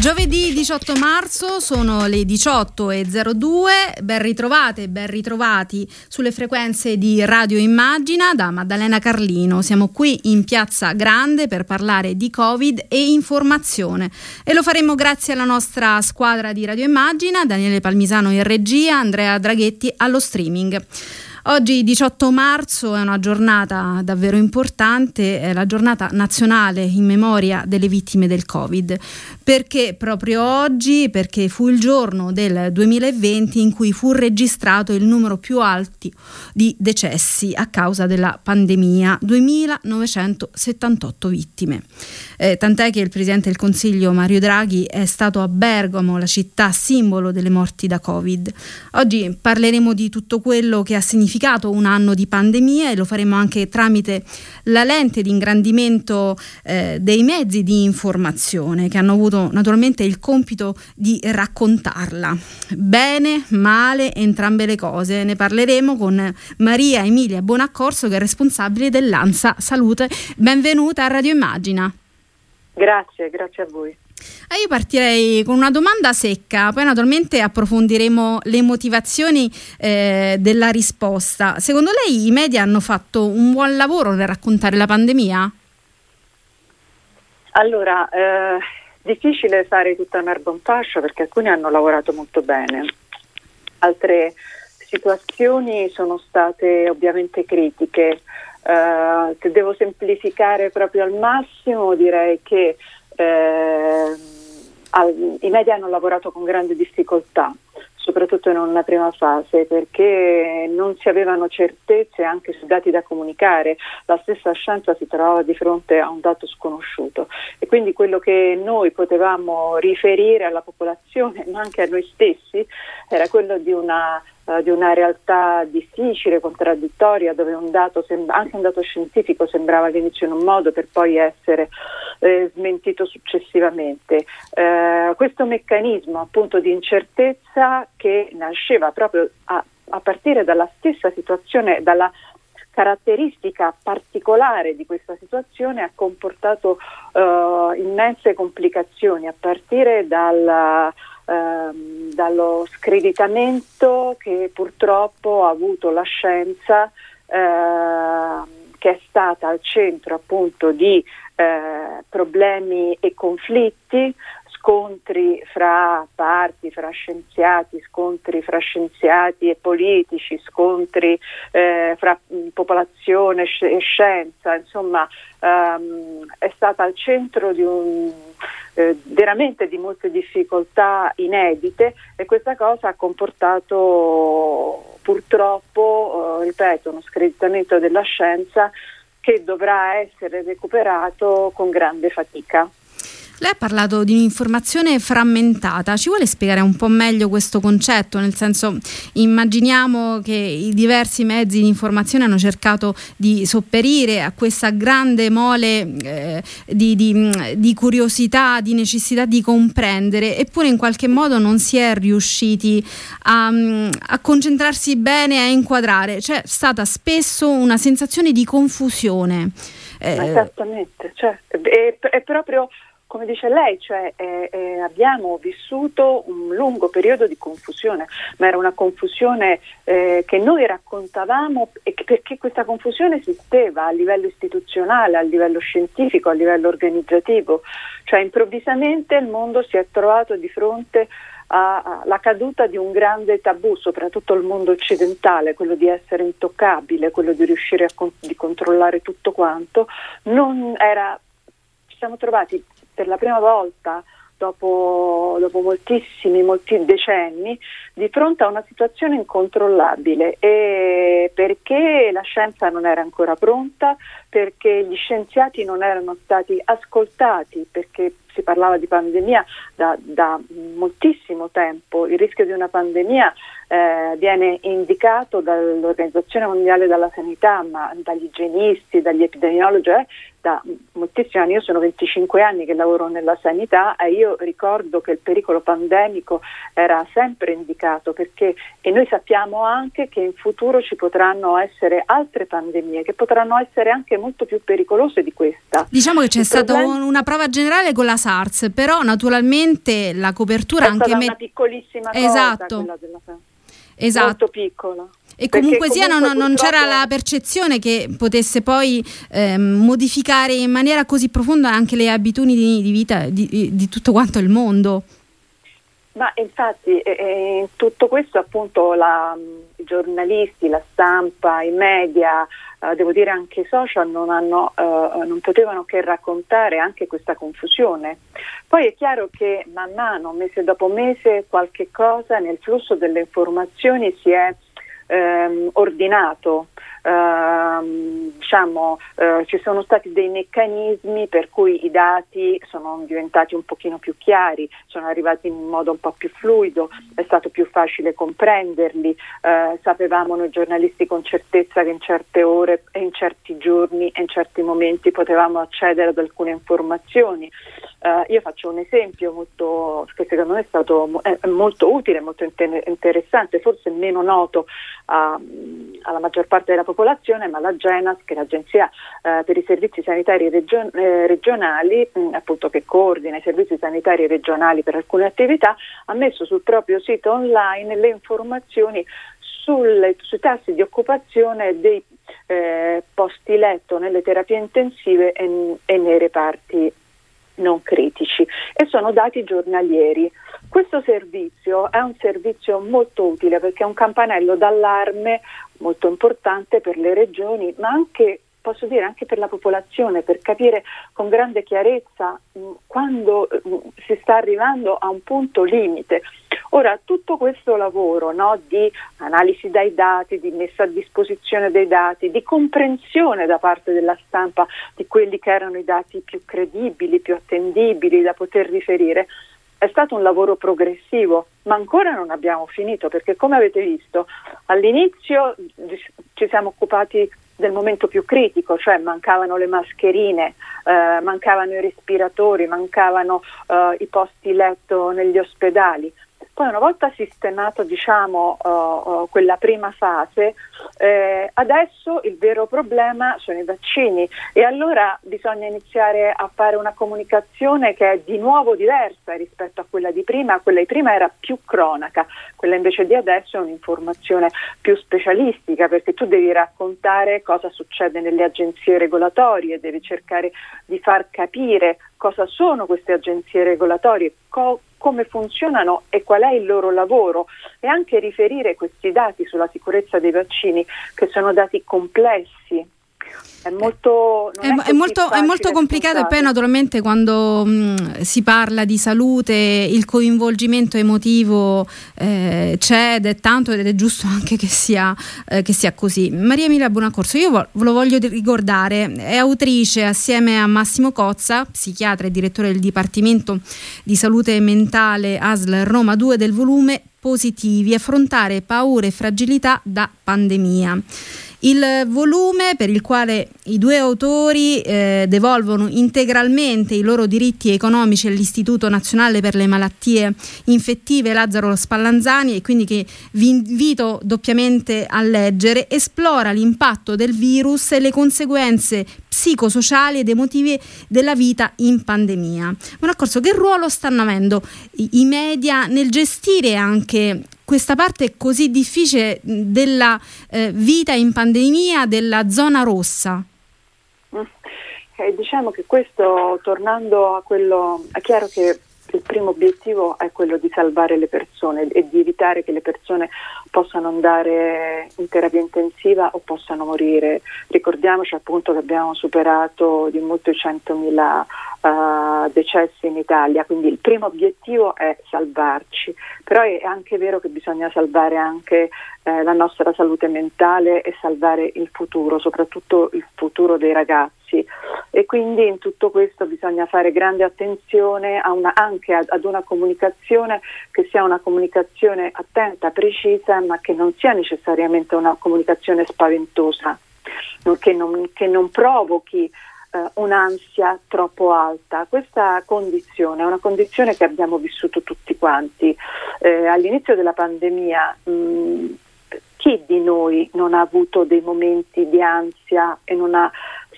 Giovedì 18 marzo sono le 18.02, ben ritrovate, ben ritrovati sulle frequenze di Radio Immagina da Maddalena Carlino. Siamo qui in Piazza Grande per parlare di Covid e informazione e lo faremo grazie alla nostra squadra di Radio Immagina, Daniele Palmisano in regia, Andrea Draghetti allo streaming. Oggi 18 marzo è una giornata davvero importante, è la giornata nazionale in memoria delle vittime del Covid. Perché proprio oggi? Perché fu il giorno del 2020 in cui fu registrato il numero più alto di decessi a causa della pandemia, 2978 vittime. Eh, tant'è che il Presidente del Consiglio Mario Draghi è stato a Bergamo, la città simbolo delle morti da Covid. Oggi parleremo di tutto quello che ha significato significato un anno di pandemia e lo faremo anche tramite la lente di ingrandimento eh, dei mezzi di informazione che hanno avuto naturalmente il compito di raccontarla. Bene, male, entrambe le cose. Ne parleremo con Maria Emilia Bonaccorso che è responsabile dell'ANSA Salute. Benvenuta a Radio Immagina. Grazie, grazie a voi. Eh, io partirei con una domanda secca, poi naturalmente approfondiremo le motivazioni eh, della risposta. Secondo lei i media hanno fatto un buon lavoro nel raccontare la pandemia? Allora, eh, difficile fare tutta un'erba un fascio perché alcuni hanno lavorato molto bene, altre situazioni sono state ovviamente critiche. Uh, se devo semplificare proprio al massimo, direi che eh, al, i media hanno lavorato con grande difficoltà, soprattutto in una prima fase, perché non si avevano certezze anche sui dati da comunicare. La stessa scienza si trovava di fronte a un dato sconosciuto e quindi quello che noi potevamo riferire alla popolazione, ma anche a noi stessi, era quello di una eh, di una realtà difficile, contraddittoria, dove un dato, anche un dato scientifico sembrava all'inizio in un modo per poi essere eh, smentito successivamente. Eh, questo meccanismo appunto di incertezza che nasceva proprio a, a partire dalla stessa situazione, dalla caratteristica particolare di questa situazione ha comportato uh, immense complicazioni a partire dalla, ehm, dallo screditamento che purtroppo ha avuto la scienza eh, che è stata al centro appunto di eh, problemi e conflitti, scontri fra parti, fra scienziati, scontri fra scienziati e politici, scontri eh, fra popolazione e scienza, insomma ehm, è stata al centro di un, eh, veramente di molte difficoltà inedite e questa cosa ha comportato purtroppo, eh, ripeto, uno screditamento della scienza che dovrà essere recuperato con grande fatica. Lei ha parlato di un'informazione frammentata, ci vuole spiegare un po' meglio questo concetto? Nel senso, immaginiamo che i diversi mezzi di informazione hanno cercato di sopperire a questa grande mole eh, di, di, di, curiosità, di necessità di comprendere, eppure in qualche modo non si è riusciti a, a concentrarsi bene, a inquadrare. C'è stata spesso una sensazione di confusione. Eh, Esattamente, cioè, è, è proprio come dice lei, cioè, eh, eh, abbiamo vissuto un lungo periodo di confusione, ma era una confusione eh, che noi raccontavamo perché questa confusione esisteva a livello istituzionale, a livello scientifico, a livello organizzativo, cioè improvvisamente il mondo si è trovato di fronte alla caduta di un grande tabù, soprattutto il mondo occidentale, quello di essere intoccabile, quello di riuscire a con- di controllare tutto quanto, non era, ci siamo trovati per la prima volta dopo, dopo moltissimi, molti decenni, di fronte a una situazione incontrollabile. Perché la scienza non era ancora pronta, perché gli scienziati non erano stati ascoltati, perché si parlava di pandemia da, da moltissimo tempo, il rischio di una pandemia eh, viene indicato dall'Organizzazione Mondiale della Sanità, ma dagli igienisti, dagli epidemiologi, eh, da moltissimi anni, io sono 25 anni che lavoro nella sanità e io ricordo che il pericolo pandemico era sempre indicato perché e noi sappiamo anche che in futuro ci potranno essere altre pandemie che potranno essere anche molto più pericolose di questa. Diciamo che c'è stata problem- una prova generale con la SARS, però naturalmente la copertura è anche stata me- una piccolissima esatto. cosa quella della Esatto. Molto piccola. E comunque sia non, non, c'era la percezione che potesse poi eh, modificare in maniera così profonda anche le abitudini di vita di, di tutto quanto il mondo. Ma infatti eh, in tutto questo appunto la, i giornalisti, la stampa, i media, eh, devo dire anche i social non, hanno, eh, non, potevano che raccontare anche questa confusione. Poi è chiaro che man mano, mese dopo mese, qualche cosa nel flusso delle informazioni si è ehm, ordinato, Uh, diciamo, uh, ci sono stati dei meccanismi per cui i dati sono diventati un pochino più chiari, sono arrivati in modo un po' più fluido, è stato più facile comprenderli, uh, sapevamo noi giornalisti con certezza che in certe ore e in certi giorni e in certi momenti potevamo accedere ad alcune informazioni. io faccio un esempio molto, che secondo me è stato è molto utile, molto inter- interessante, forse meno noto alla maggior parte della popolazione, ma la GENAS, che è l'Agenzia eh, per i Servizi Sanitari region- eh, Regionali, mh, mm, appunto che coordina i servizi sanitari regionali per alcune attività, ha messo sul proprio sito online le informazioni sulle, sui tassi di occupazione dei eh, posti letto nelle terapie intensive e, e nei reparti non critici e sono dati giornalieri. Questo servizio è un servizio molto utile perché è un campanello d'allarme molto importante per le regioni, ma anche posso dire anche per la popolazione, per capire con grande chiarezza mh, quando mh, si sta arrivando a un punto limite. Ora, tutto questo lavoro no, di analisi dai dati, di messa a disposizione dei dati, di comprensione da parte della stampa di quelli che erano i dati più credibili, più attendibili da poter riferire, è stato un lavoro progressivo, ma ancora non abbiamo finito perché come avete visto all'inizio ci siamo occupati del momento più critico, cioè mancavano le mascherine, eh, mancavano i respiratori, mancavano eh, i posti letto negli ospedali. Poi una volta sistemato diciamo, uh, quella prima fase, eh, adesso il vero problema sono i vaccini e allora bisogna iniziare a fare una comunicazione che è di nuovo diversa rispetto a quella di prima. Quella di prima era più cronaca, quella invece di adesso è un'informazione più specialistica perché tu devi raccontare cosa succede nelle agenzie regolatorie, devi cercare di far capire cosa sono queste agenzie regolatorie, co- come funzionano e qual è il loro lavoro e anche riferire questi dati sulla sicurezza dei vaccini che sono dati complessi è molto, è, è, è, molto, è molto complicato e poi naturalmente quando mh, si parla di salute il coinvolgimento emotivo eh, c'è ed è tanto ed è giusto anche che sia, eh, che sia così. Maria Emilia Buonaccorso, io vo- lo voglio ricordare, è autrice assieme a Massimo Cozza, psichiatra e direttore del Dipartimento di Salute Mentale ASL Roma 2 del volume Positivi, affrontare paure e fragilità da pandemia. Il volume per il quale i due autori eh, devolvono integralmente i loro diritti economici all'Istituto Nazionale per le Malattie Infettive Lazzaro Spallanzani e quindi che vi invito doppiamente a leggere, esplora l'impatto del virus e le conseguenze psicosociali ed emotive della vita in pandemia. Buonaccorso, che ruolo stanno avendo i media nel gestire anche questa parte così difficile della eh, vita in pandemia, della zona rossa? Eh, diciamo che questo, tornando a quello, è chiaro che il primo obiettivo è quello di salvare le persone e di evitare che le persone possano andare in terapia intensiva o possano morire. Ricordiamoci appunto che abbiamo superato di molto i 100.000 uh, decessi in Italia, quindi il primo obiettivo è salvarci, però è anche vero che bisogna salvare anche eh, la nostra salute mentale e salvare il futuro, soprattutto il futuro dei ragazzi. E quindi in tutto questo bisogna fare grande attenzione una, anche ad, ad una comunicazione che sia una comunicazione attenta, precisa, ma che non sia necessariamente una comunicazione spaventosa, che non, che non provochi eh, un'ansia troppo alta. Questa condizione è una condizione che abbiamo vissuto tutti quanti. Eh, all'inizio della pandemia mh, chi di noi non ha avuto dei momenti di ansia e non ha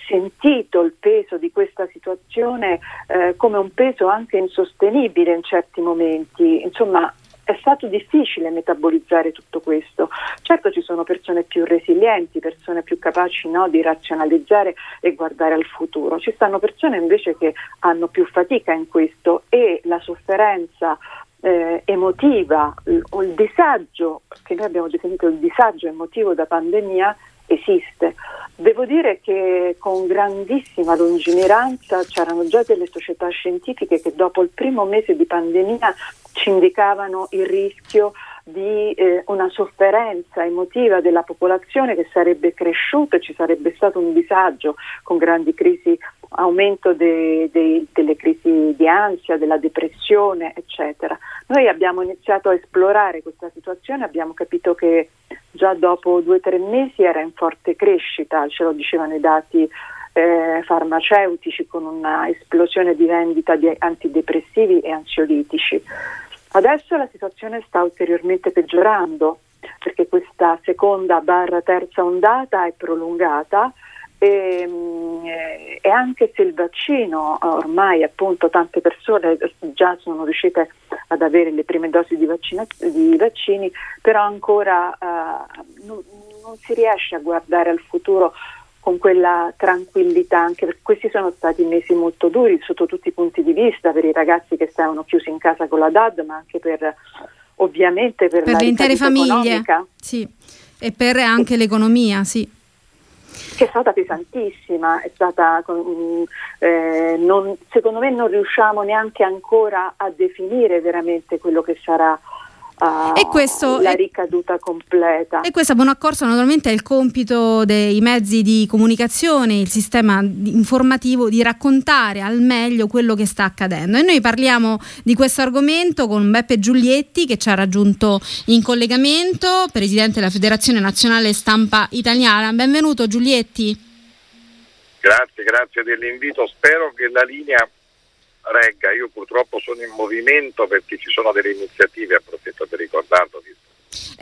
sentito il peso di questa situazione eh, come un peso anche insostenibile in certi momenti? Insomma, è stato difficile metabolizzare tutto questo. Certo ci sono persone più resilienti, persone più capaci no, di razionalizzare e guardare al futuro. Ci stanno persone invece che hanno più fatica in questo e la sofferenza eh, emotiva o il disagio, che noi abbiamo definito il disagio emotivo da pandemia, esiste. Devo dire che con grandissima lungimiranza c'erano già delle società scientifiche che dopo il primo mese di pandemia ci indicavano il rischio di eh, una sofferenza emotiva della popolazione che sarebbe cresciuta, ci sarebbe stato un disagio con grandi crisi, aumento de, de, delle crisi di ansia, della depressione, eccetera. Noi abbiamo iniziato a esplorare questa situazione, abbiamo capito che già dopo due o tre mesi era in forte crescita, ce lo dicevano i dati eh, farmaceutici con una esplosione di vendita di antidepressivi e ansiolitici. Adesso la situazione sta ulteriormente peggiorando perché questa seconda barra terza ondata è prolungata e, mm, e, anche se il vaccino ormai appunto tante persone già sono riuscite ad avere le prime dosi di, vaccina, di vaccini, però ancora uh, non, non si riesce a guardare al futuro con quella tranquillità, anche perché questi sono stati mesi molto duri sotto tutti i punti di vista per i ragazzi che stavano chiusi in casa con la DAD, ma anche per ovviamente per, per le intere famiglie sì. e per anche l'economia, sì. Che è stata pesantissima, è stata, eh, non, secondo me non riusciamo neanche ancora a definire veramente quello che sarà uh, e questo, la ricaduta completa. E questo a buon accorso naturalmente è il compito dei mezzi di comunicazione, il sistema informativo di raccontare al meglio quello che sta accadendo. E noi parliamo di questo argomento con Beppe Giulietti che ci ha raggiunto in collegamento, presidente della Federazione Nazionale Stampa Italiana. Benvenuto Giulietti. Grazie, grazie dell'invito. Spero che la linea regga. Io purtroppo sono in movimento perché ci sono delle iniziative, approfitto per ricordarlo.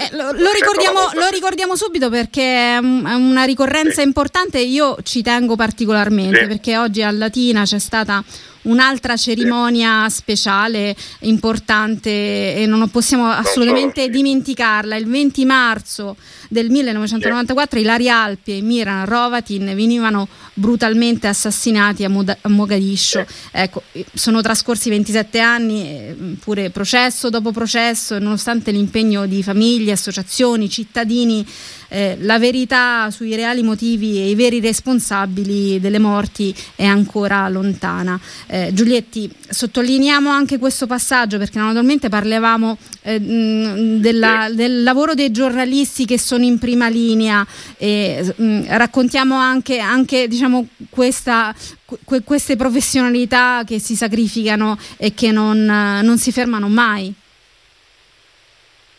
Eh, lo, lo, ricordiamo, lo, ricordiamo, subito perché è una ricorrenza sì. importante. Io ci tengo particolarmente sì. perché oggi a Latina c'è stata un'altra cerimonia sì. speciale, importante e non possiamo assolutamente so, dimenticarla. Il 20 marzo del 1994 sì. Ilaria Alpi e Miran Rovatin venivano brutalmente assassinati a, Moda- a Mogadiscio. Sì. Ecco, sono trascorsi 27 anni, pure processo dopo processo, nonostante l'impegno di famiglie, associazioni, cittadini eh, la verità sui reali motivi e i veri responsabili delle morti è ancora lontana. Eh, Giulietti, sottolineiamo anche questo passaggio perché naturalmente parlavamo eh, della, del lavoro dei giornalisti che sono in prima linea e mh, raccontiamo anche, anche diciamo, questa, que, queste professionalità che si sacrificano e che non, non si fermano mai.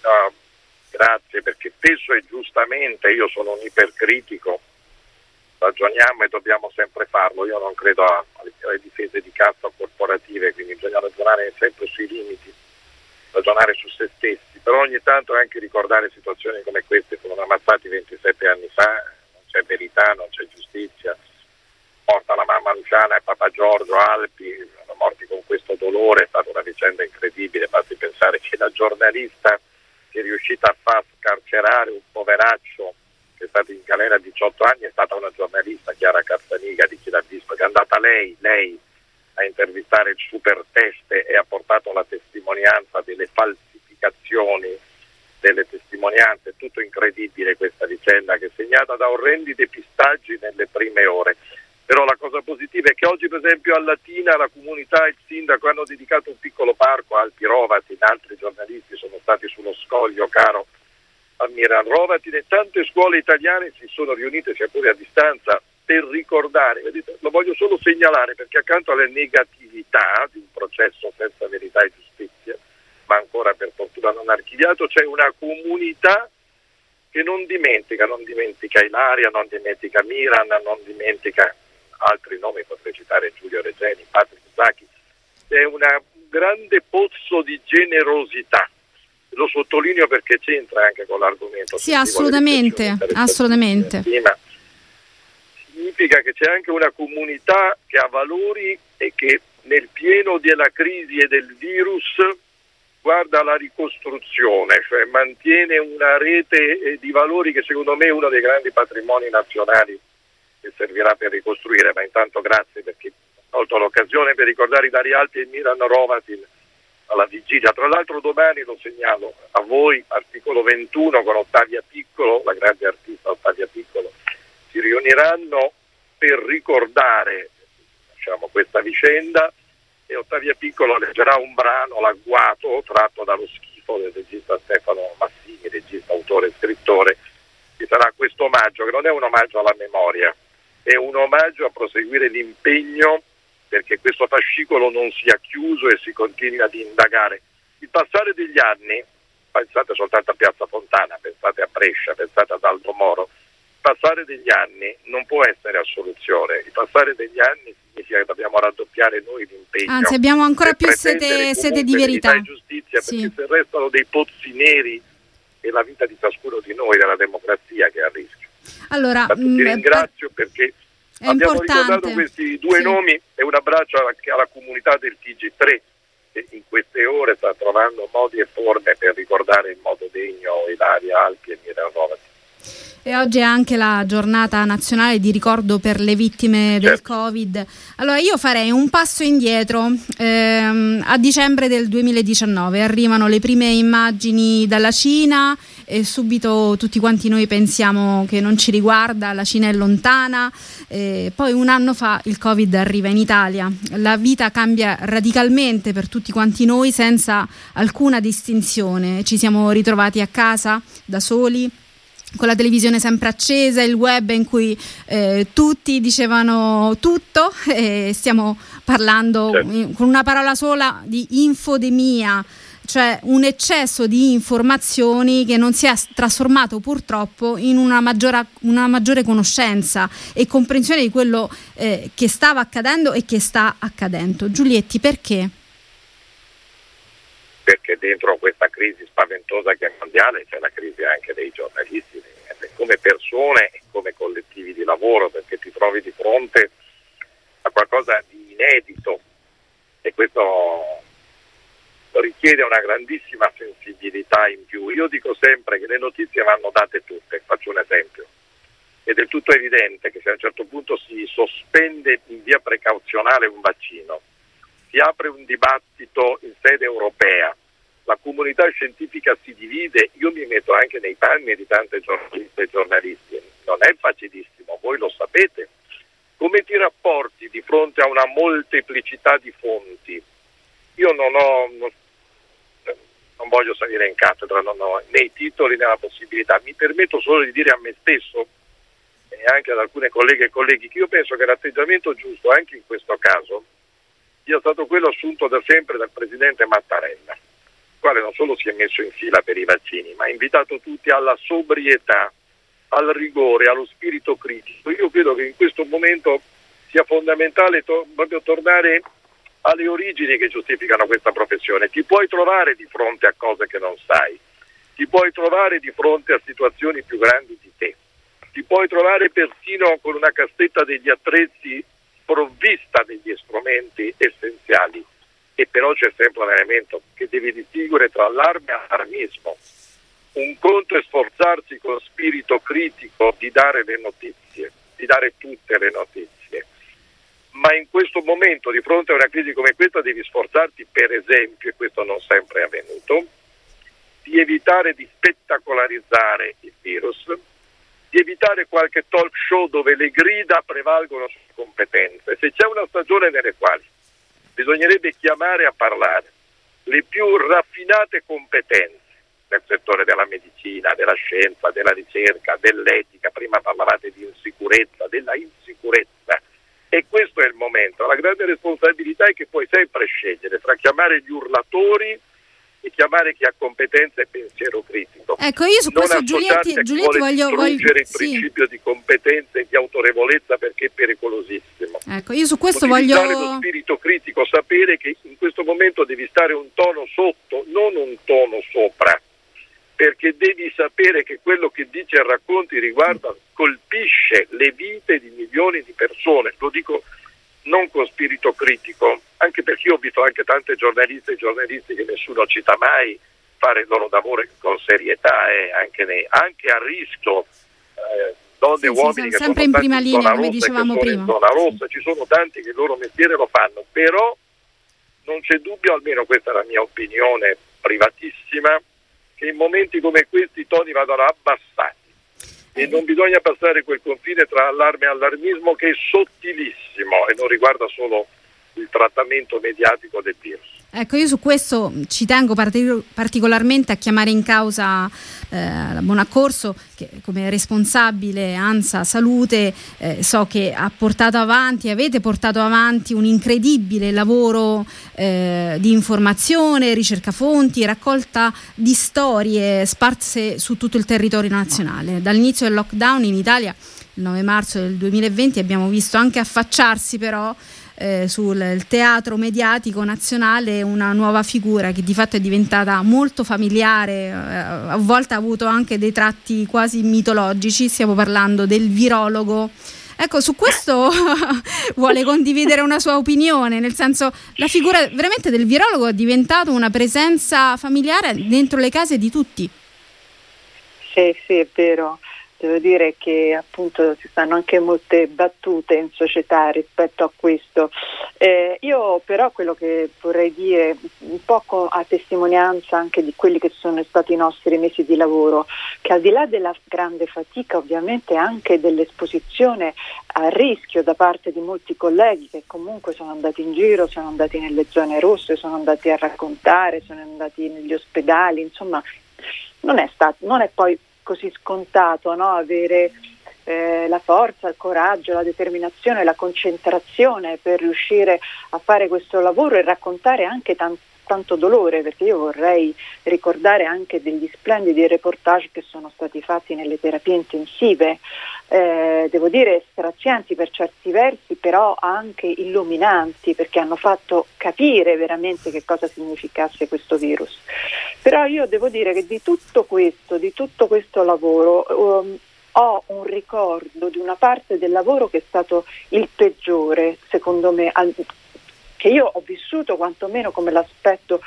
No grazie perché spesso e giustamente io sono un ipercritico, ragioniamo e dobbiamo sempre farlo, io non credo alle difese di cassa corporative, quindi bisogna ragionare sempre sui limiti, ragionare su se stessi, però ogni tanto anche ricordare situazioni come queste, furono ammazzati 27 anni fa, non c'è verità, non c'è giustizia, morta la mamma Luciana e papà Giorgio Alpi, sono morti con questo dolore, è stata una vicenda incredibile, basti pensare che la giornalista si è riuscita a far scarcerare un poveraccio che è stato in galera 18 anni, è stata una giornalista, Chiara Carzaniga, di chi l'ha visto, che è andata lei, lei a intervistare il super teste e ha portato la testimonianza delle falsificazioni delle testimonianze, tutto incredibile questa vicenda che è segnata da orrendi depistaggi nelle prime ore. Però la è che oggi per esempio a Latina la comunità e il sindaco hanno dedicato un piccolo parco a Alpi Rovatin, altri giornalisti sono stati sullo scoglio caro a Miran Rovatin e tante scuole italiane si sono riunite, sia pure a distanza, per ricordare, lo voglio solo segnalare perché accanto alle negatività di un processo senza verità e giustizia, ma ancora per fortuna non archiviato, c'è una comunità che non dimentica, non dimentica Ilaria, non dimentica Miran, non dimentica altri nomi, potrei citare Giulio Regeni, Patrick Zacchi, è un grande pozzo di generosità. Lo sottolineo perché c'entra anche con l'argomento. Sì, assolutamente, assolutamente. Prima. Significa che c'è anche una comunità che ha valori e che nel pieno della crisi e del virus guarda la ricostruzione, cioè mantiene una rete eh, di valori che secondo me è uno dei grandi patrimoni nazionali che servirà per ricostruire, ma intanto grazie perché ho avuto l'occasione per ricordare i Dari Alpi e Milan Rovatin alla vigilia. Tra l'altro domani lo segnalo a voi, articolo 21 con Ottavia Piccolo, la grande artista Ottavia Piccolo, si riuniranno per ricordare diciamo, questa vicenda e Ottavia Piccolo leggerà un brano, L'agguato, tratto dallo schifo del regista Stefano Massini, regista, autore e scrittore. Ci sarà questo omaggio, che non è un omaggio alla memoria, è un omaggio a proseguire l'impegno perché questo fascicolo non sia chiuso e si continui ad indagare. Il passare degli anni, pensate soltanto a Piazza Fontana, pensate a Brescia, pensate ad Aldo Moro, passare degli anni non può essere assoluzione, il passare degli anni significa che dobbiamo raddoppiare noi l'impegno. Anzi, abbiamo ancora più sede, sede di verità. E giustizia, sì. perché se restano dei pozzi neri è la vita di ciascuno di noi, della democrazia che è a rischio. Allora, ti mm, ringrazio per... perché abbiamo ricordato questi due sì. nomi e un abbraccio alla, alla comunità del TG3 che in queste ore sta trovando modi e forme per ricordare in modo degno Ilaria Alpi e Mira Rovati. E oggi è anche la giornata nazionale di ricordo per le vittime certo. del Covid. Allora io farei un passo indietro. Ehm, a dicembre del 2019 arrivano le prime immagini dalla Cina e subito tutti quanti noi pensiamo che non ci riguarda, la Cina è lontana. E poi un anno fa il Covid arriva in Italia. La vita cambia radicalmente per tutti quanti noi senza alcuna distinzione. Ci siamo ritrovati a casa da soli con la televisione sempre accesa, il web in cui eh, tutti dicevano tutto e stiamo parlando certo. con una parola sola di infodemia, cioè un eccesso di informazioni che non si è trasformato purtroppo in una, maggiore, una maggiore conoscenza e comprensione di quello eh, che stava accadendo e che sta accadendo. Giulietti, perché? Dentro questa crisi spaventosa che è mondiale c'è la crisi anche dei giornalisti, come persone e come collettivi di lavoro, perché ti trovi di fronte a qualcosa di inedito e questo richiede una grandissima sensibilità in più. Io dico sempre che le notizie vanno date tutte, faccio un esempio. È del tutto evidente che se a un certo punto si sospende in via precauzionale un vaccino, si apre un dibattito in sede europea la comunità scientifica si divide, io mi metto anche nei panni di tante giornaliste e giornalisti, non è facilissimo, voi lo sapete. Come ti rapporti di fronte a una molteplicità di fonti? Io non ho, non, voglio salire in cattedra, non ho né i titoli né la possibilità, mi permetto solo di dire a me stesso e anche ad alcune colleghe e colleghi che io penso che l'atteggiamento giusto anche in questo caso sia stato quello assunto da sempre dal Presidente Mattarella quale non solo si è messo in fila per i vaccini, ma ha invitato tutti alla sobrietà, al rigore, allo spirito critico. Io credo che in questo momento sia fondamentale to- proprio tornare alle origini che giustificano questa professione. Ti puoi trovare di fronte a cose che non sai, ti puoi trovare di fronte a situazioni più grandi di te, ti puoi trovare persino con una cassetta degli attrezzi provvista degli strumenti essenziali e però c'è sempre un elemento che devi distinguere tra allarme e allarmismo. Un conto è sforzarsi con spirito critico di dare le notizie, di dare tutte le notizie, ma in questo momento di fronte a una crisi come questa devi sforzarti per esempio, e questo non sempre è avvenuto, di evitare di spettacolarizzare il virus, di evitare qualche talk show dove le grida prevalgono sulle competenze. Se c'è una stagione nelle quali bisognerebbe chiamare a parlare le più raffinate competenze nel settore della medicina, della scienza, della ricerca, dell'etica, prima parlavate di insicurezza, della insicurezza. E questo è il momento. La grande responsabilità è che puoi sempre scegliere tra chiamare gli urlatori e chiamare chi ha competenza e pensiero critico. Ecco, io su questo Giulietti, Giulietti voglio, voglio il principio di competenza e di autorevolezza perché è pericolosissimo. Ecco, io su questo Utilizzare voglio lo spirito critico, sapere che in questo momento devi stare un tono sotto, non un tono sopra perché devi sapere che quello che dici e racconti riguarda, colpisce le vite di milioni di persone. Lo dico non con spirito critico, anche perché io ho visto anche tante giornaliste e giornalisti che nessuno cita mai fare il loro lavoro con serietà e anche, nei, anche, a rischio. Eh, donne e sì, uomini sì, che sempre in prima linea, come dicevamo prima. In zona rossa, ci sono tanti che il loro mestiere lo fanno, però non c'è dubbio, almeno questa è la mia opinione privatissima, che in momenti come questi i toni vadano abbassati e non bisogna passare quel confine tra allarme e allarmismo che è sottilissimo e non riguarda solo il trattamento mediatico del virus. Ecco, io su questo ci tengo partic- particolarmente a chiamare in causa eh, la Bonaccorso, che come responsabile ANSA Salute eh, so che ha portato avanti, avete portato avanti un incredibile lavoro eh, di informazione, ricerca fonti, raccolta di storie sparse su tutto il territorio nazionale. Dall'inizio del lockdown in Italia, il 9 marzo del 2020, abbiamo visto anche affacciarsi però eh, sul teatro mediatico nazionale una nuova figura che di fatto è diventata molto familiare, eh, a volte ha avuto anche dei tratti quasi mitologici, stiamo parlando del virologo. Ecco, su questo vuole condividere una sua opinione, nel senso la figura veramente del virologo è diventata una presenza familiare dentro le case di tutti. Sì, sì, è vero devo dire che appunto ci stanno anche molte battute in società rispetto a questo. Eh, io però quello che vorrei dire un po' a testimonianza anche di quelli che sono stati i nostri mesi di lavoro, che al di là della grande fatica ovviamente anche dell'esposizione a rischio da parte di molti colleghi che comunque sono andati in giro, sono andati nelle zone rosse, sono andati a raccontare, sono andati negli ospedali, insomma non è, stato, non è poi così scontato no? avere eh, la forza, il coraggio, la determinazione, la concentrazione per riuscire a fare questo lavoro e raccontare anche tanto tanto dolore perché io vorrei ricordare anche degli splendidi reportage che sono stati fatti nelle terapie intensive, eh, devo dire strazianti per certi versi, però anche illuminanti perché hanno fatto capire veramente che cosa significasse questo virus. Però io devo dire che di tutto questo, di tutto questo lavoro, um, ho un ricordo di una parte del lavoro che è stato il peggiore, secondo me, al, che io ho vissuto quantomeno come l'aspetto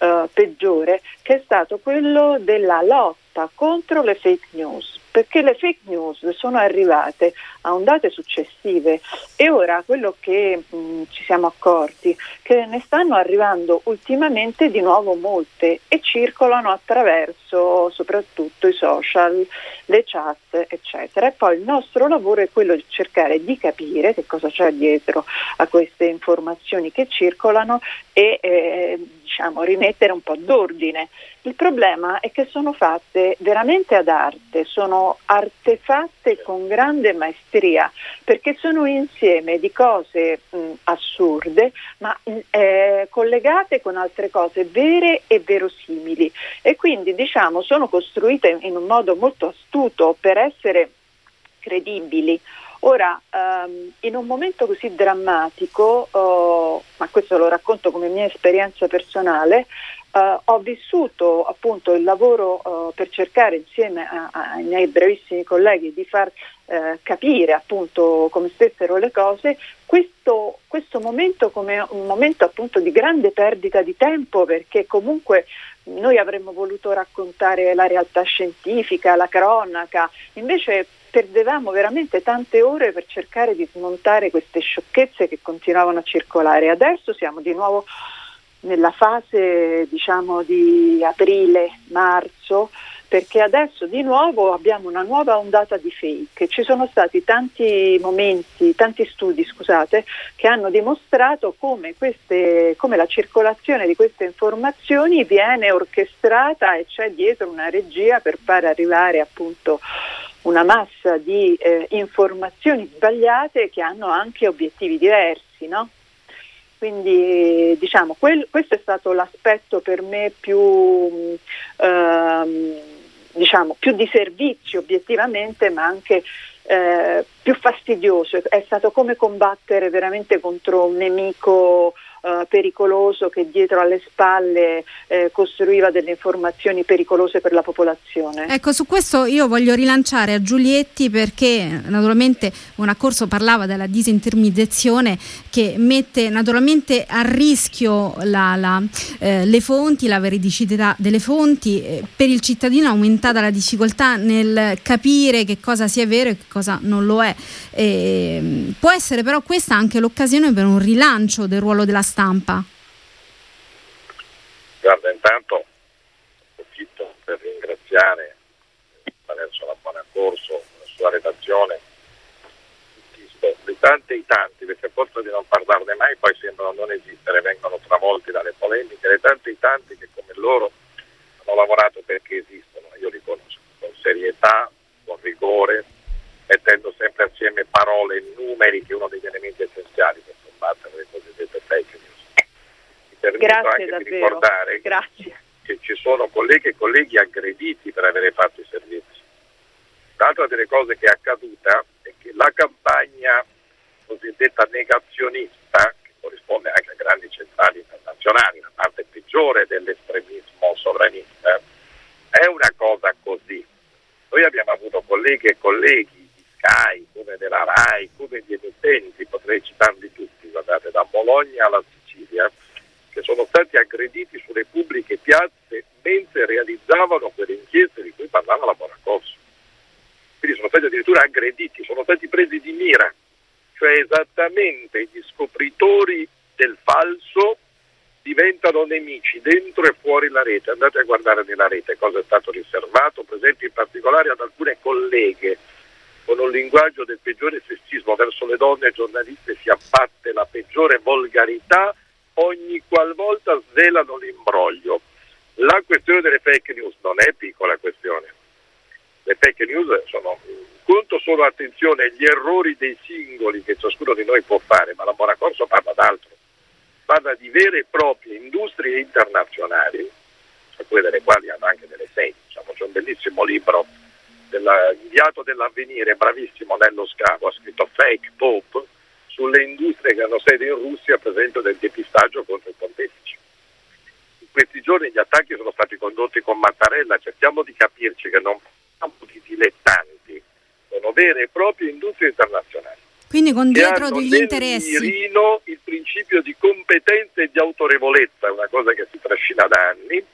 uh, peggiore, che è stato quello della lotta contro le fake news perché le fake news sono arrivate a ondate successive e ora quello che mh, ci siamo accorti che ne stanno arrivando ultimamente di nuovo molte e circolano attraverso soprattutto i social, le chat, eccetera. E poi il nostro lavoro è quello di cercare di capire che cosa c'è dietro a queste informazioni che circolano e eh, diciamo, rimettere un po' d'ordine. Il problema è che sono fatte veramente ad arte, sono artefatte con grande maestria, perché sono insieme di cose mh, assurde, ma mh, eh, collegate con altre cose vere e verosimili. E quindi diciamo sono costruite in un modo molto astuto per essere credibili. Ora, um, in un momento così drammatico, uh, ma questo lo racconto come mia esperienza personale, Uh, ho vissuto appunto il lavoro uh, per cercare insieme ai miei bravissimi colleghi di far uh, capire appunto come stessero le cose, questo, questo, momento come un momento appunto di grande perdita di tempo perché comunque noi avremmo voluto raccontare la realtà scientifica, la cronaca, invece perdevamo veramente tante ore per cercare di smontare queste sciocchezze che continuavano a circolare. Adesso siamo di nuovo nella fase diciamo di aprile-marzo perché adesso di nuovo abbiamo una nuova ondata di fake. Ci sono stati tanti momenti, tanti studi, scusate, che hanno dimostrato come, queste, come la circolazione di queste informazioni viene orchestrata e c'è dietro una regia per far arrivare appunto una massa di eh, informazioni sbagliate che hanno anche obiettivi diversi, no? Quindi diciamo, quel, questo è stato l'aspetto per me più, ehm, diciamo, più di servizio obiettivamente, ma anche eh, più fastidioso. È stato come combattere veramente contro un nemico eh, pericoloso che dietro alle spalle eh, costruiva delle informazioni pericolose per la popolazione. Ecco, su questo io voglio rilanciare a Giulietti perché naturalmente un accorso parlava della disintermediazione che mette naturalmente a rischio la, la, eh, le fonti, la veridicità delle fonti. Eh, per il cittadino è aumentata la difficoltà nel capire che cosa sia vero e che cosa non lo è. E, può essere però questa anche l'occasione per un rilancio del ruolo della stampa? Guarda, intanto approfitto per ringraziare attraverso la Buona Corso, la sua redazione, di tanti e tanti, perché a forza di non parlarne mai poi sembrano non esistere, vengono travolti dalle polemiche, le tanti e tanti che come loro hanno lavorato perché esistono, io li conosco con serietà, con rigore, mettendo sempre assieme parole e numeri che è uno degli elementi essenziali per combattere le cosiddette fake news. Mi permetto Grazie anche davvero. di ricordare Grazie. che ci sono colleghe e colleghi aggrediti per avere fatto i servizi. L'altra delle cose che è accaduta è che la campagna cosiddetta negazionista, che corrisponde anche a grandi centrali internazionali, la parte peggiore dell'estremismo sovranista, è una cosa così. Noi abbiamo avuto colleghe e colleghi Sky, come della RAI, come di emittenti, potrei citarli tutti, guardate, da Bologna alla Sicilia, che sono stati aggrediti sulle pubbliche piazze mentre realizzavano quelle inchieste di cui parlava la Buona Corso. Quindi sono stati addirittura aggrediti, sono stati presi di mira, cioè esattamente gli scopritori del falso diventano nemici dentro e fuori la rete. Andate a guardare nella rete cosa è stato riservato, per esempio in particolare ad alcune colleghe con un linguaggio del peggiore sessismo verso le donne giornaliste si abbatte la peggiore volgarità ogni qualvolta svelano l'imbroglio. La questione delle fake news non è piccola questione. Le fake news sono conto solo attenzione agli errori dei singoli che ciascuno di noi può fare, ma la Buona Corso parla d'altro. Parla di vere e proprie industrie internazionali, alcune delle quali hanno anche delle sedi. Diciamo, c'è un bellissimo libro dell'inviato dell'avvenire, bravissimo Nello Scavo, ha scritto Fake Pope, sulle industrie che hanno sede in Russia per esempio del depistaggio contro i pontefici. In questi giorni gli attacchi sono stati condotti con Mattarella, cerchiamo di capirci che non siamo di dilettanti, sono vere e proprie industrie internazionali. Quindi con dietro degli interessi. mirino il principio di competenza e di autorevolezza, una cosa che si trascina da anni,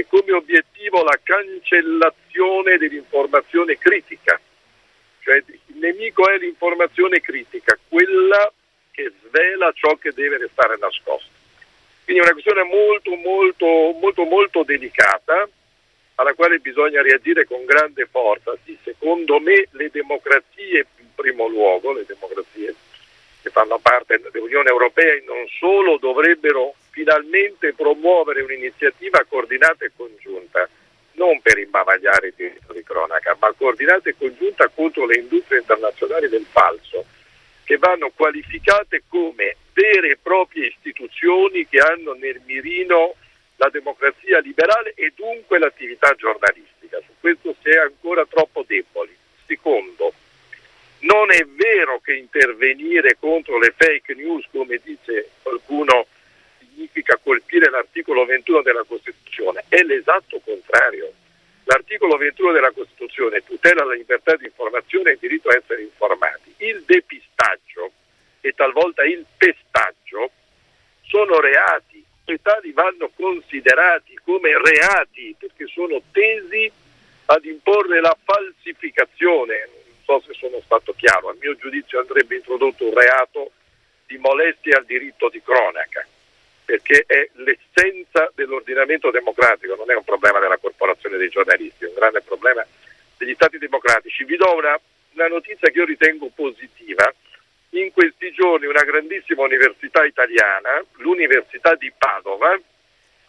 e come obiettivo la cancellazione dell'informazione critica. Cioè il nemico è l'informazione critica, quella che svela ciò che deve restare nascosto. Quindi è una questione molto, molto, molto, molto delicata alla quale bisogna reagire con grande forza. Sì, secondo me le democrazie in primo luogo, le democrazie che fanno parte dell'Unione Europea e non solo dovrebbero finalmente promuovere un'iniziativa coordinata e congiunta, non per imbavagliare il diritto di cronaca, ma coordinata e congiunta contro le industrie internazionali del falso, che vanno qualificate come vere e proprie istituzioni che hanno nel mirino la democrazia liberale e dunque l'attività giornalistica. Su questo si è ancora troppo deboli. Secondo, non è vero che intervenire contro le fake news, come dice qualcuno, significa colpire l'articolo 21 della Costituzione, è l'esatto contrario. L'articolo 21 della Costituzione tutela la libertà di informazione e il diritto a essere informati. Il depistaggio e talvolta il pestaggio sono reati e tali vanno considerati come reati perché sono tesi ad imporre la falsificazione. Non so se sono stato chiaro, a mio giudizio andrebbe introdotto un reato di molestia al diritto di cronaca. Perché è l'essenza dell'ordinamento democratico, non è un problema della corporazione dei giornalisti, è un grande problema degli stati democratici. Vi do una, una notizia che io ritengo positiva. In questi giorni una grandissima università italiana, l'Università di Padova,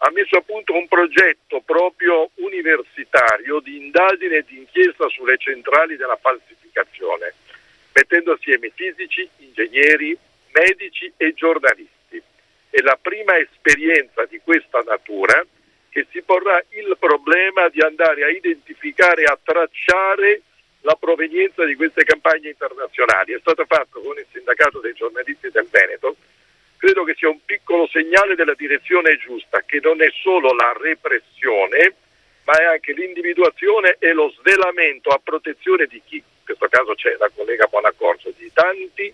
ha messo a punto un progetto proprio universitario di indagine e di inchiesta sulle centrali della falsificazione, mettendo assieme fisici, ingegneri, medici e giornalisti. È la prima esperienza di questa natura che si porrà il problema di andare a identificare a tracciare la provenienza di queste campagne internazionali. È stato fatto con il sindacato dei giornalisti del Veneto credo che sia un piccolo segnale della direzione giusta, che non è solo la repressione, ma è anche l'individuazione e lo svelamento a protezione di chi, in questo caso c'è la collega Buonaccorso, di tanti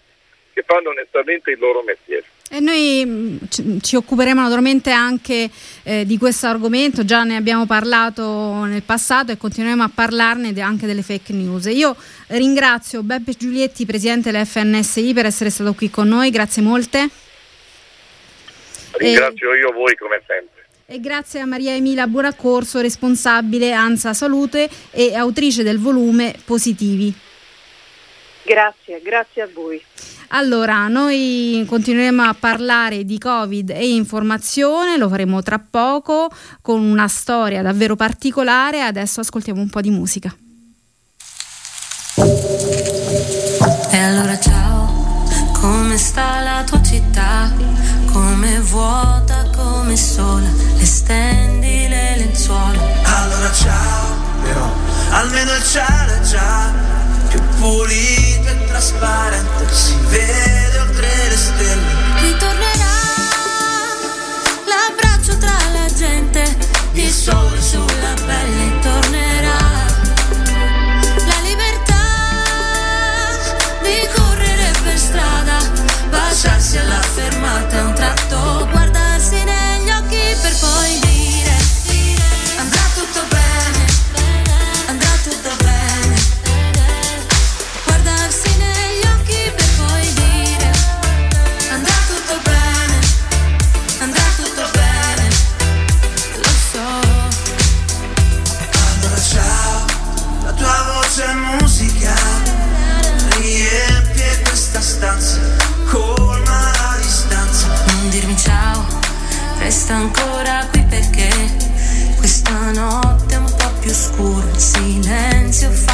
che fanno onestamente il loro mestiere. E noi mm, ci occuperemo naturalmente anche eh, di questo argomento, già ne abbiamo parlato nel passato e continueremo a parlarne anche delle fake news. Io ringrazio Beppe Giulietti, presidente dell'FNSI, per essere stato qui con noi, grazie molte. Ringrazio e... io voi come sempre. E grazie a Maria Emilia Buonaccorso, responsabile ANSA Salute e autrice del volume Positivi. Grazie, grazie a voi. Allora, noi continueremo a parlare di Covid e informazione, lo faremo tra poco con una storia davvero particolare. Adesso ascoltiamo un po' di musica. E allora ciao, come sta la tua città? come vuota, come sola, le stendi le lenzuola. Allora ciao, però, almeno il cielo è già più pulito trasparente, si vede oltre le stelle. Ritornerà l'abbraccio tra la gente, il sole sulla pelle tornerà. La libertà di correre per strada, baciarsi alla resta ancora qui perché questa notte è un po' più scura, il silenzio fa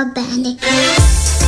Andrà tutto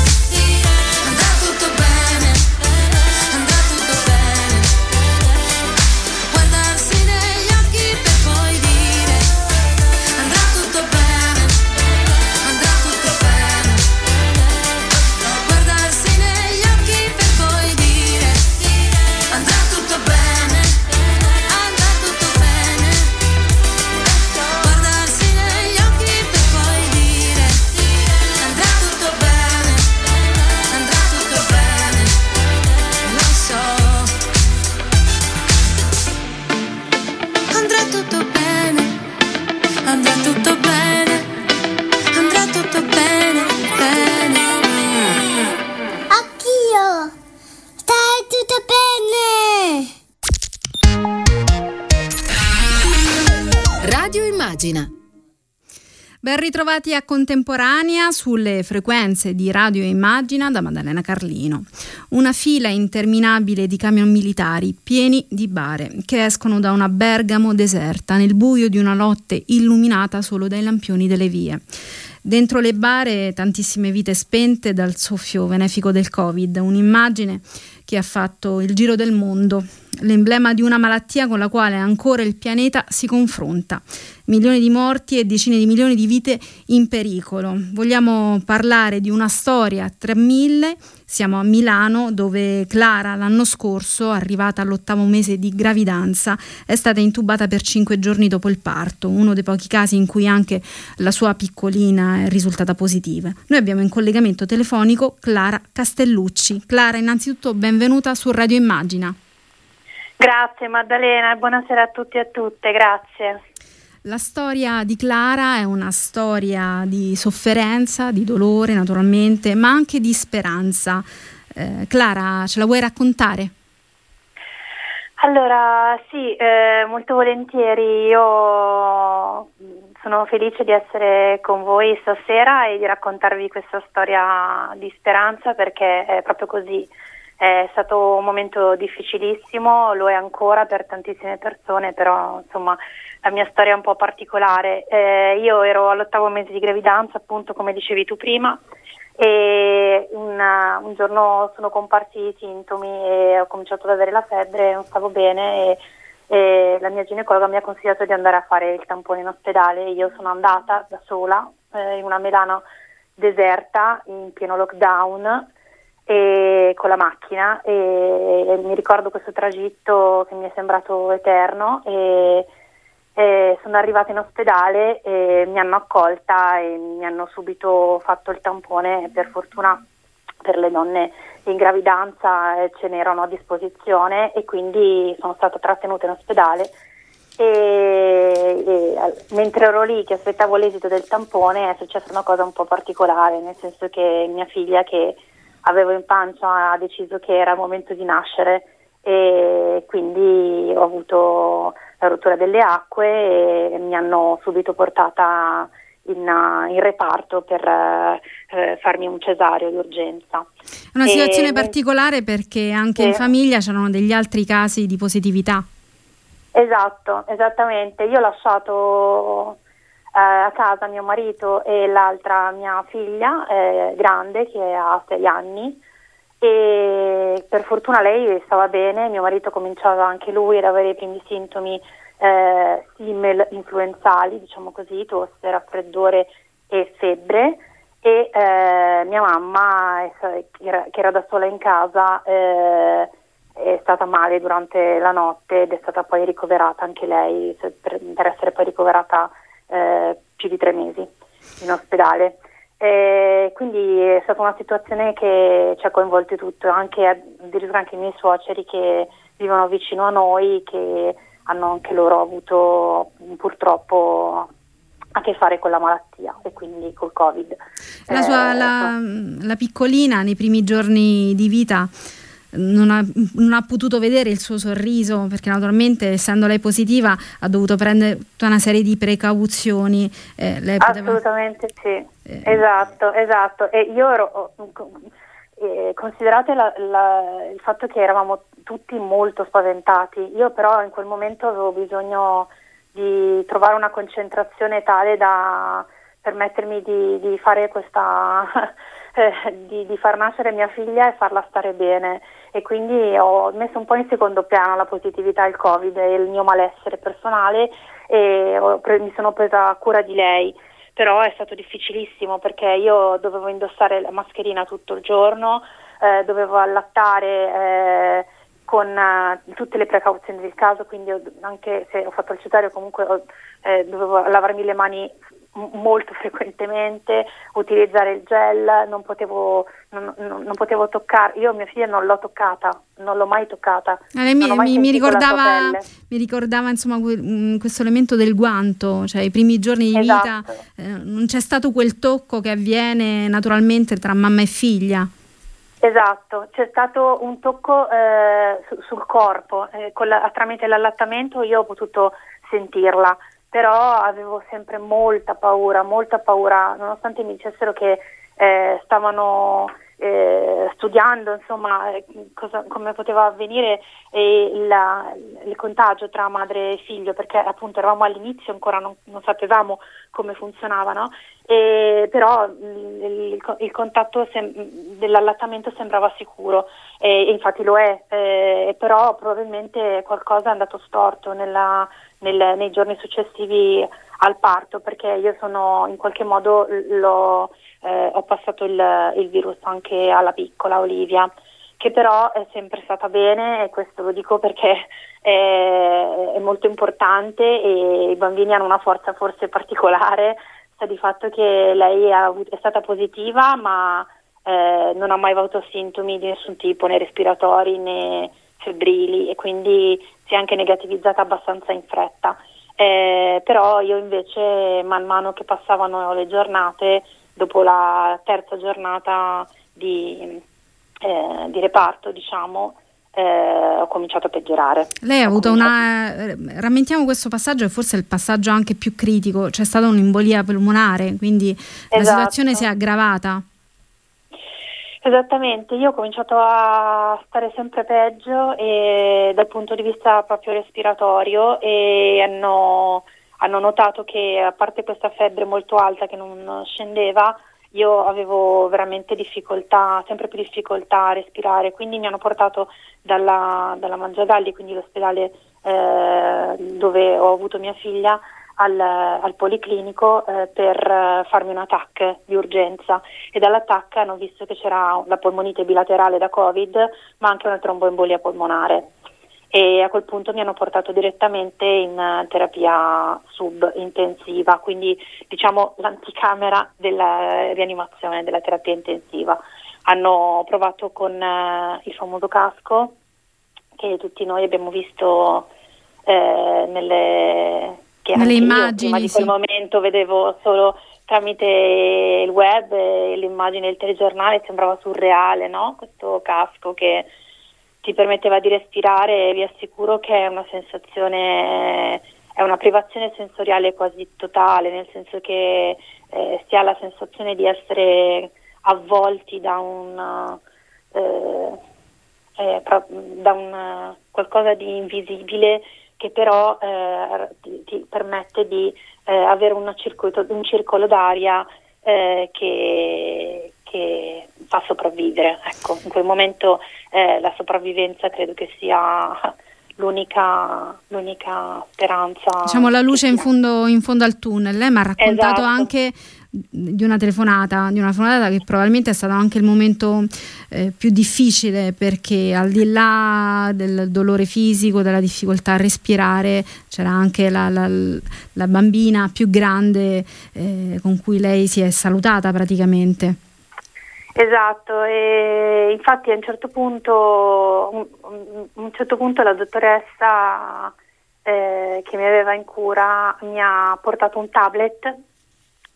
Ben ritrovati a Contemporanea sulle frequenze di Radio Immagina da Maddalena Carlino. Una fila interminabile di camion militari pieni di bare che escono da una Bergamo deserta nel buio di una notte illuminata solo dai lampioni delle vie. Dentro le bare tantissime vite spente dal soffio benefico del Covid, un'immagine che ha fatto il giro del mondo, l'emblema di una malattia con la quale ancora il pianeta si confronta. Milioni di morti e decine di milioni di vite in pericolo. Vogliamo parlare di una storia tra mille. Siamo a Milano dove Clara l'anno scorso, arrivata all'ottavo mese di gravidanza, è stata intubata per cinque giorni dopo il parto, uno dei pochi casi in cui anche la sua piccolina è risultata positiva. Noi abbiamo in collegamento telefonico Clara Castellucci. Clara, innanzitutto benvenuta su Radio Immagina. Grazie Maddalena buonasera a tutti e a tutte, grazie. La storia di Clara è una storia di sofferenza, di dolore naturalmente, ma anche di speranza. Eh, Clara, ce la vuoi raccontare? Allora, sì, eh, molto volentieri. Io sono felice di essere con voi stasera e di raccontarvi questa storia di speranza perché è proprio così. È stato un momento difficilissimo, lo è ancora per tantissime persone, però insomma la mia storia è un po' particolare. Eh, io ero all'ottavo mese di gravidanza, appunto come dicevi tu prima, e una, un giorno sono comparsi i sintomi e ho cominciato ad avere la febbre, non stavo bene e, e la mia ginecologa mi ha consigliato di andare a fare il tampone in ospedale. Io sono andata da sola eh, in una Milano deserta, in pieno lockdown, e, con la macchina e, e mi ricordo questo tragitto che mi è sembrato eterno e eh, sono arrivata in ospedale e mi hanno accolta e mi hanno subito fatto il tampone, per fortuna per le donne in gravidanza eh, ce n'erano a disposizione e quindi sono stata trattenuta in ospedale. E, e, mentre ero lì che aspettavo l'esito del tampone è successa una cosa un po' particolare, nel senso che mia figlia che avevo in pancia ha deciso che era il momento di nascere e quindi ho avuto la rottura delle acque e mi hanno subito portata in, in reparto per eh, farmi un cesareo di urgenza. Una situazione e, particolare perché anche sì. in famiglia c'erano degli altri casi di positività. Esatto, esattamente. Io ho lasciato a casa mio marito e l'altra mia figlia eh, grande che ha sei anni. E per fortuna lei stava bene, mio marito cominciava anche lui ad avere i primi sintomi eh, simil influenzali, diciamo così, tosse, raffreddore e febbre. E eh, mia mamma che era da sola in casa eh, è stata male durante la notte ed è stata poi ricoverata anche lei per essere poi ricoverata eh, più di tre mesi in ospedale. E quindi è stata una situazione che ci ha coinvolti tutto, anche addirittura anche i miei suoceri che vivono vicino a noi, che hanno anche loro avuto purtroppo a che fare con la malattia e quindi col Covid. La, sua, eh, la, la piccolina nei primi giorni di vita non ha, non ha, potuto vedere il suo sorriso perché naturalmente essendo lei positiva ha dovuto prendere tutta una serie di precauzioni. Eh, Assolutamente poteva... sì, eh. esatto, esatto. E io ero, eh, considerate la, la, il fatto che eravamo tutti molto spaventati, io però in quel momento avevo bisogno di trovare una concentrazione tale da permettermi di, di fare questa eh, di, di, far nascere mia figlia e farla stare bene e quindi ho messo un po' in secondo piano la positività il covid e il mio malessere personale e ho, mi sono presa cura di lei. Però è stato difficilissimo perché io dovevo indossare la mascherina tutto il giorno eh, dovevo allattare eh, con uh, tutte le precauzioni del caso, quindi ho, anche se ho fatto il cesareo comunque ho, eh, dovevo lavarmi le mani molto frequentemente, utilizzare il gel, non potevo, non, non, non potevo toccare, io mia figlia non l'ho toccata, non l'ho mai toccata. Eh, mi, mai mi, ricordava, mi, ricordava, insomma mm, questo elemento del guanto, cioè i primi giorni di esatto. vita eh, non c'è stato quel tocco che avviene naturalmente tra mamma e figlia. Esatto, c'è stato un tocco eh, su, sul corpo, eh, la, tramite l'allattamento io ho potuto sentirla però avevo sempre molta paura, molta paura, nonostante mi dicessero che eh, stavano eh, studiando insomma cosa, come poteva avvenire eh, la, il contagio tra madre e figlio perché appunto eravamo all'inizio ancora non, non sapevamo come funzionava e, però il, il, il contatto sem- dell'allattamento sembrava sicuro e, e infatti lo è eh, però probabilmente qualcosa è andato storto nella, nel, nei giorni successivi al parto perché io sono in qualche modo eh, ho passato il, il, virus anche alla piccola Olivia, che però è sempre stata bene e questo lo dico perché è, è molto importante e i bambini hanno una forza forse particolare, sta di fatto che lei è, è stata positiva ma eh, non ha mai avuto sintomi di nessun tipo, né respiratori né febbrili e quindi si è anche negativizzata abbastanza in fretta. Eh, però io invece man mano che passavano le giornate dopo la terza giornata di, eh, di reparto, diciamo, eh, ho cominciato a peggiorare. Lei ha avuto una... Eh, rammentiamo questo passaggio, che forse è il passaggio anche più critico, c'è stata un'embolia polmonare, quindi esatto. la situazione si è aggravata. Esattamente, io ho cominciato a stare sempre peggio e, dal punto di vista proprio respiratorio e hanno hanno notato che a parte questa febbre molto alta che non scendeva, io avevo veramente difficoltà, sempre più difficoltà a respirare, quindi mi hanno portato dalla, dalla Mangiagalli, quindi l'ospedale eh, dove ho avuto mia figlia, al, al policlinico eh, per farmi un TAC di urgenza e dalla TAC hanno visto che c'era la polmonite bilaterale da Covid ma anche una tromboembolia polmonare e a quel punto mi hanno portato direttamente in uh, terapia subintensiva, quindi diciamo l'anticamera della rianimazione, della terapia intensiva. Hanno provato con uh, il famoso casco che tutti noi abbiamo visto eh, nelle, nelle immagini. Prima di quel momento vedevo solo tramite il web e l'immagine del telegiornale, sembrava surreale, no? Questo casco che ti permetteva di respirare e vi assicuro che è una sensazione, è una privazione sensoriale quasi totale, nel senso che eh, si ha la sensazione di essere avvolti da un, eh, eh, da un qualcosa di invisibile che però eh, ti, ti, permette di eh, avere circuito, un circolo d'aria eh, che, che fa sopravvivere. Ecco, in quel momento eh, la sopravvivenza credo che sia l'unica, l'unica speranza. Diciamo la luce in fondo, in fondo, al tunnel. Lei mi ha raccontato esatto. anche di una telefonata, di una telefonata che probabilmente è stato anche il momento eh, più difficile perché al di là del dolore fisico, della difficoltà a respirare, c'era anche la, la, la bambina più grande eh, con cui lei si è salutata praticamente. Esatto, e infatti a un certo punto, un, un certo punto la dottoressa eh, che mi aveva in cura mi ha portato un tablet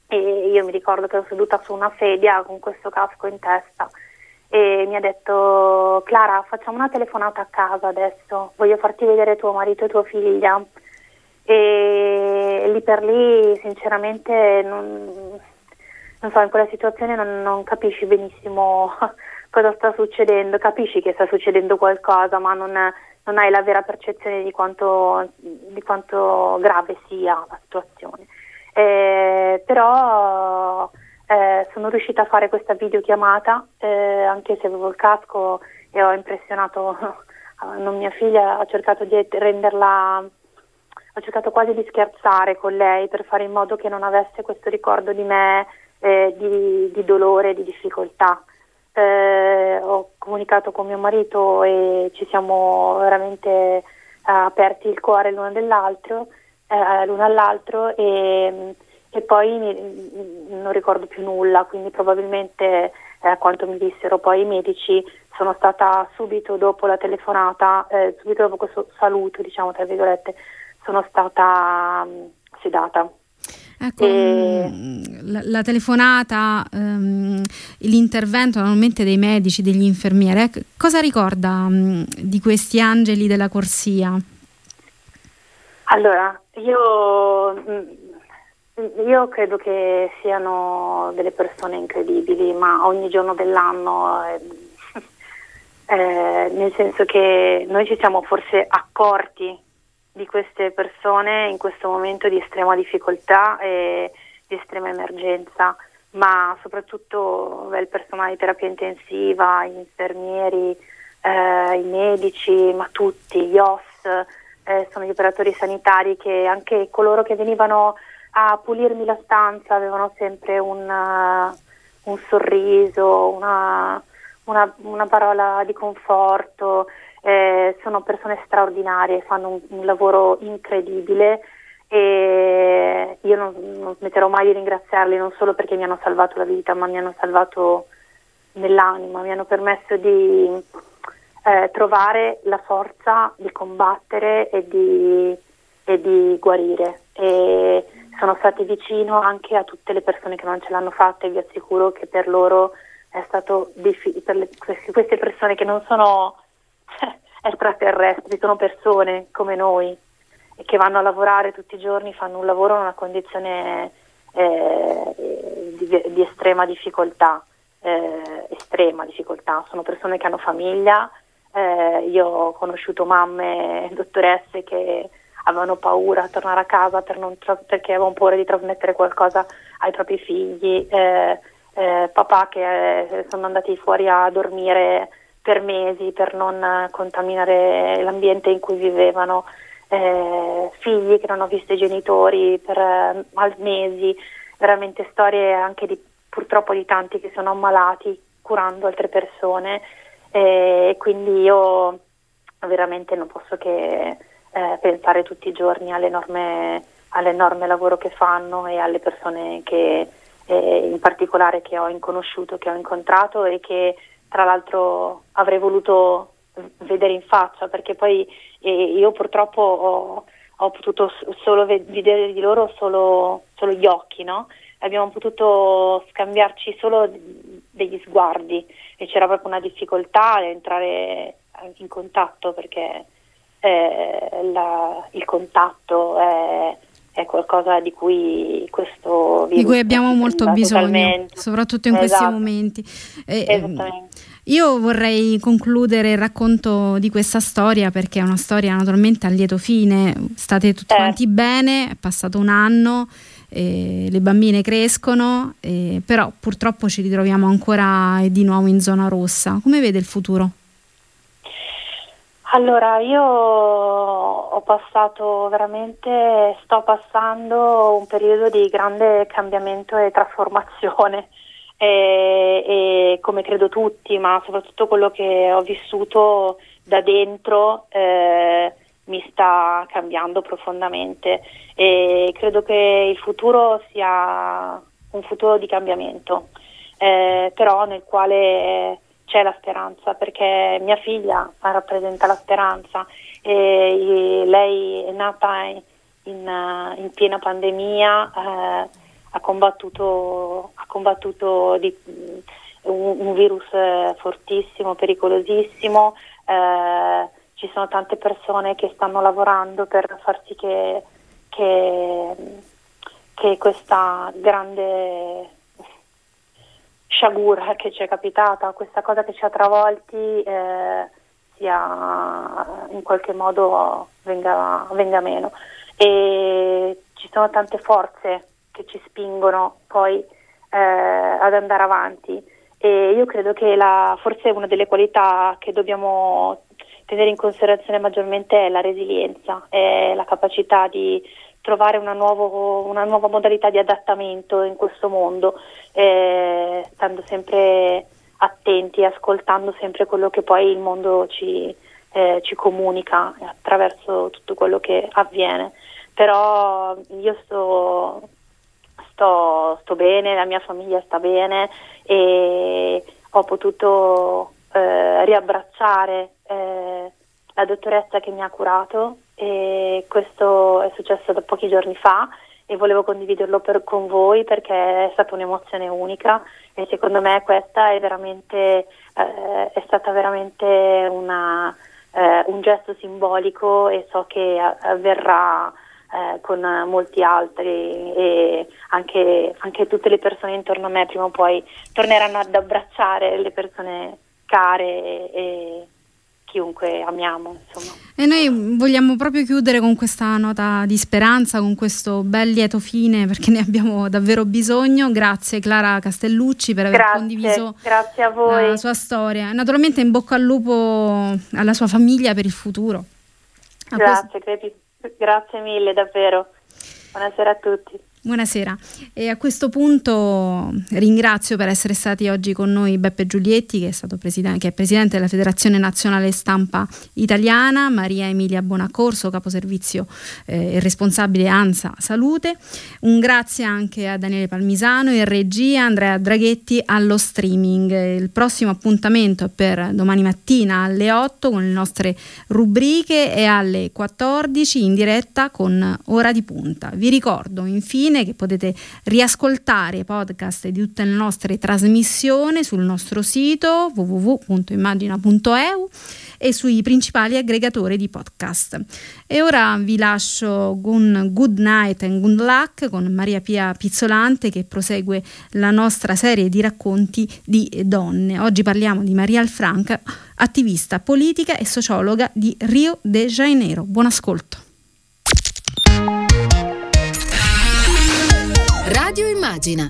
e io mi ricordo che ero seduta su una sedia con questo casco in testa e mi ha detto Clara facciamo una telefonata a casa adesso, voglio farti vedere tuo marito e tua figlia. E lì per lì sinceramente non non so, in quella situazione non, non capisci benissimo cosa sta succedendo, capisci che sta succedendo qualcosa, ma non, non hai la vera percezione di quanto, di quanto grave sia la situazione. Eh, però eh, sono riuscita a fare questa videochiamata, eh, anche se avevo il casco e ho impressionato non mia figlia, ho cercato di renderla, ho cercato quasi di scherzare con lei per fare in modo che non avesse questo ricordo di me eh, di, di, dolore, di difficoltà. Eh, ho comunicato con mio marito e ci siamo veramente eh, aperti il cuore l'uno dell'altro, eh, l'uno all'altro e, e poi mi, non ricordo più nulla, quindi probabilmente eh, a quanto mi dissero poi i medici sono stata subito dopo la telefonata, eh, subito dopo questo saluto, diciamo tra virgolette, sono stata um, sedata. Ecco, e... Mm, la, la, telefonata, um, l'intervento normalmente dei medici, degli infermieri, eh, cosa ricorda um, di questi angeli della corsia? Allora, Io, mm, io credo che siano delle persone incredibili, ma ogni giorno dell'anno, eh, eh, nel senso che noi ci siamo forse accorti di queste persone in questo momento di estrema difficoltà e di estrema emergenza, ma soprattutto il personale di terapia intensiva, gli infermieri, eh, i medici, ma tutti, gli OS, eh, sono gli operatori sanitari che anche coloro che venivano a pulirmi la stanza avevano sempre un, uh, un sorriso, una, una, una, parola di conforto, eh, sono persone straordinarie, fanno un, un, lavoro incredibile e io non, non smetterò mai di ringraziarli non solo perché mi hanno salvato la vita, ma mi hanno salvato nell'anima, mi hanno permesso di eh, trovare la forza di combattere e di, e di guarire. E sono stati vicino anche a tutte le persone che non ce l'hanno fatta e vi assicuro che per loro è stato difficile, per le, queste persone che non sono extraterrestri, sono persone come noi e che vanno a lavorare tutti i giorni, fanno un lavoro in una condizione eh, di, di, estrema difficoltà, eh, estrema difficoltà, sono persone che hanno famiglia, eh, io ho conosciuto mamme dottoresse che avevano paura a tornare a casa per tra- perché avevano paura di trasmettere qualcosa ai propri figli, eh, eh, papà che eh, sono andati fuori a dormire per mesi per non contaminare l'ambiente in cui vivevano, eh, figli che non hanno visto i genitori per eh, mesi, veramente storie anche di, purtroppo di tanti che sono ammalati curando altre persone e quindi io veramente non posso che eh, pensare tutti i giorni all'enorme, all'enorme, lavoro che fanno e alle persone che eh, in particolare che ho inconosciuto, che ho incontrato e che tra l'altro avrei voluto vedere in faccia perché poi eh, io purtroppo ho, ho potuto solo vedere di loro solo, solo gli occhi, no? abbiamo potuto scambiarci solo degli sguardi e c'era proprio una difficoltà a entrare in contatto perché eh, la, il contatto è, è, qualcosa di cui questo virus di cui abbiamo molto bisogno, totalmente. soprattutto in esatto. questi momenti. Eh, io vorrei concludere il racconto di questa storia perché è una storia naturalmente a lieto fine, state tutti eh. quanti bene, è passato un anno eh, le bambine crescono, eh, però purtroppo ci ritroviamo ancora di nuovo in zona rossa. Come vede il futuro? Allora, io ho passato veramente, sto passando un periodo di grande cambiamento e trasformazione e, e come credo tutti, ma soprattutto quello che ho vissuto da dentro. Eh, mi sta cambiando profondamente e credo che il futuro sia un futuro di cambiamento, eh, però nel quale c'è la speranza perché mia figlia rappresenta la speranza e lei è nata in, in piena pandemia, eh, ha combattuto, ha combattuto di, un, un, virus fortissimo, pericolosissimo. Eh, ci sono tante persone che stanno lavorando per far sì che, che, che questa grande sciagura che ci è capitata, questa cosa che ci ha travolti, eh, sia in qualche modo venga, venga, meno. E ci sono tante forze che ci spingono poi eh, ad andare avanti e io credo che la, forse una delle qualità che dobbiamo tenere in considerazione maggiormente è la resilienza, è la capacità di trovare una, nuovo, una nuova modalità di adattamento in questo mondo, eh, stando sempre attenti, ascoltando sempre quello che poi il mondo ci, eh, ci comunica attraverso tutto quello che avviene. Però io sto, sto, sto bene, la mia famiglia sta bene e ho potuto eh, riabbracciare eh, la dottoressa che mi ha curato e questo è successo da pochi giorni fa e volevo condividerlo per, con voi perché è stata un'emozione unica e secondo me questa è veramente eh, è stata veramente una, eh, un gesto simbolico e so che avverrà eh, con molti altri e anche, anche tutte le persone intorno a me prima o poi torneranno ad abbracciare le persone care e, chiunque amiamo. Insomma. E noi vogliamo proprio chiudere con questa nota di speranza, con questo bel lieto fine, perché ne abbiamo davvero bisogno. Grazie Clara Castellucci per aver grazie, condiviso la sua storia. Naturalmente in bocca al lupo alla sua famiglia per il futuro. A grazie, questo... grazie mille davvero. Buonasera a tutti. Buonasera e a questo punto ringrazio per essere stati oggi con noi Beppe Giulietti che è, presidente, che è presidente della Federazione Nazionale Stampa Italiana, Maria Emilia Bonacorso, caposervizio eh, e responsabile ANSA Salute. Un grazie anche a Daniele Palmisano in regia, Andrea Draghetti allo streaming. Il prossimo appuntamento è per domani mattina alle 8 con le nostre rubriche e alle 14 in diretta con Ora di Punta. Vi ricordo infine che potete riascoltare i podcast di tutte le nostre trasmissioni sul nostro sito www.immagina.eu e sui principali aggregatori di podcast. E ora vi lascio con Good Night and Good Luck con Maria Pia Pizzolante che prosegue la nostra serie di racconti di donne. Oggi parliamo di Maria Alfranca, attivista politica e sociologa di Rio de Janeiro. Buon ascolto. Radio Immagina